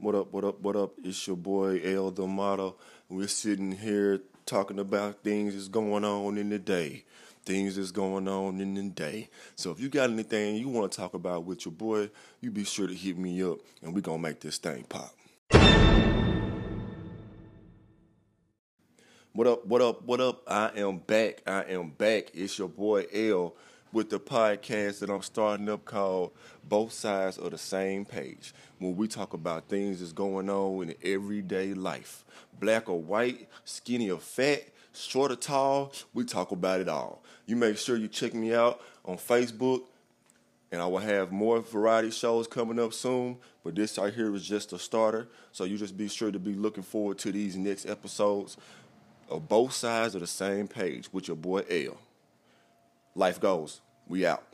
What up, what up, what up? It's your boy El D'Amato. We're sitting here talking about things that's going on in the day. Things that's going on in the day. So if you got anything you want to talk about with your boy, you be sure to hit me up and we gonna make this thing pop. What up, what up, what up? I am back. I am back. It's your boy L with the podcast that I'm starting up called Both Sides of the Same Page. When we talk about things that's going on in everyday life. Black or white, skinny or fat, short or tall, we talk about it all. You make sure you check me out on Facebook, and I will have more variety shows coming up soon. But this right here is just a starter, so you just be sure to be looking forward to these next episodes of both sides of the same page with your boy L. Life goes. We out.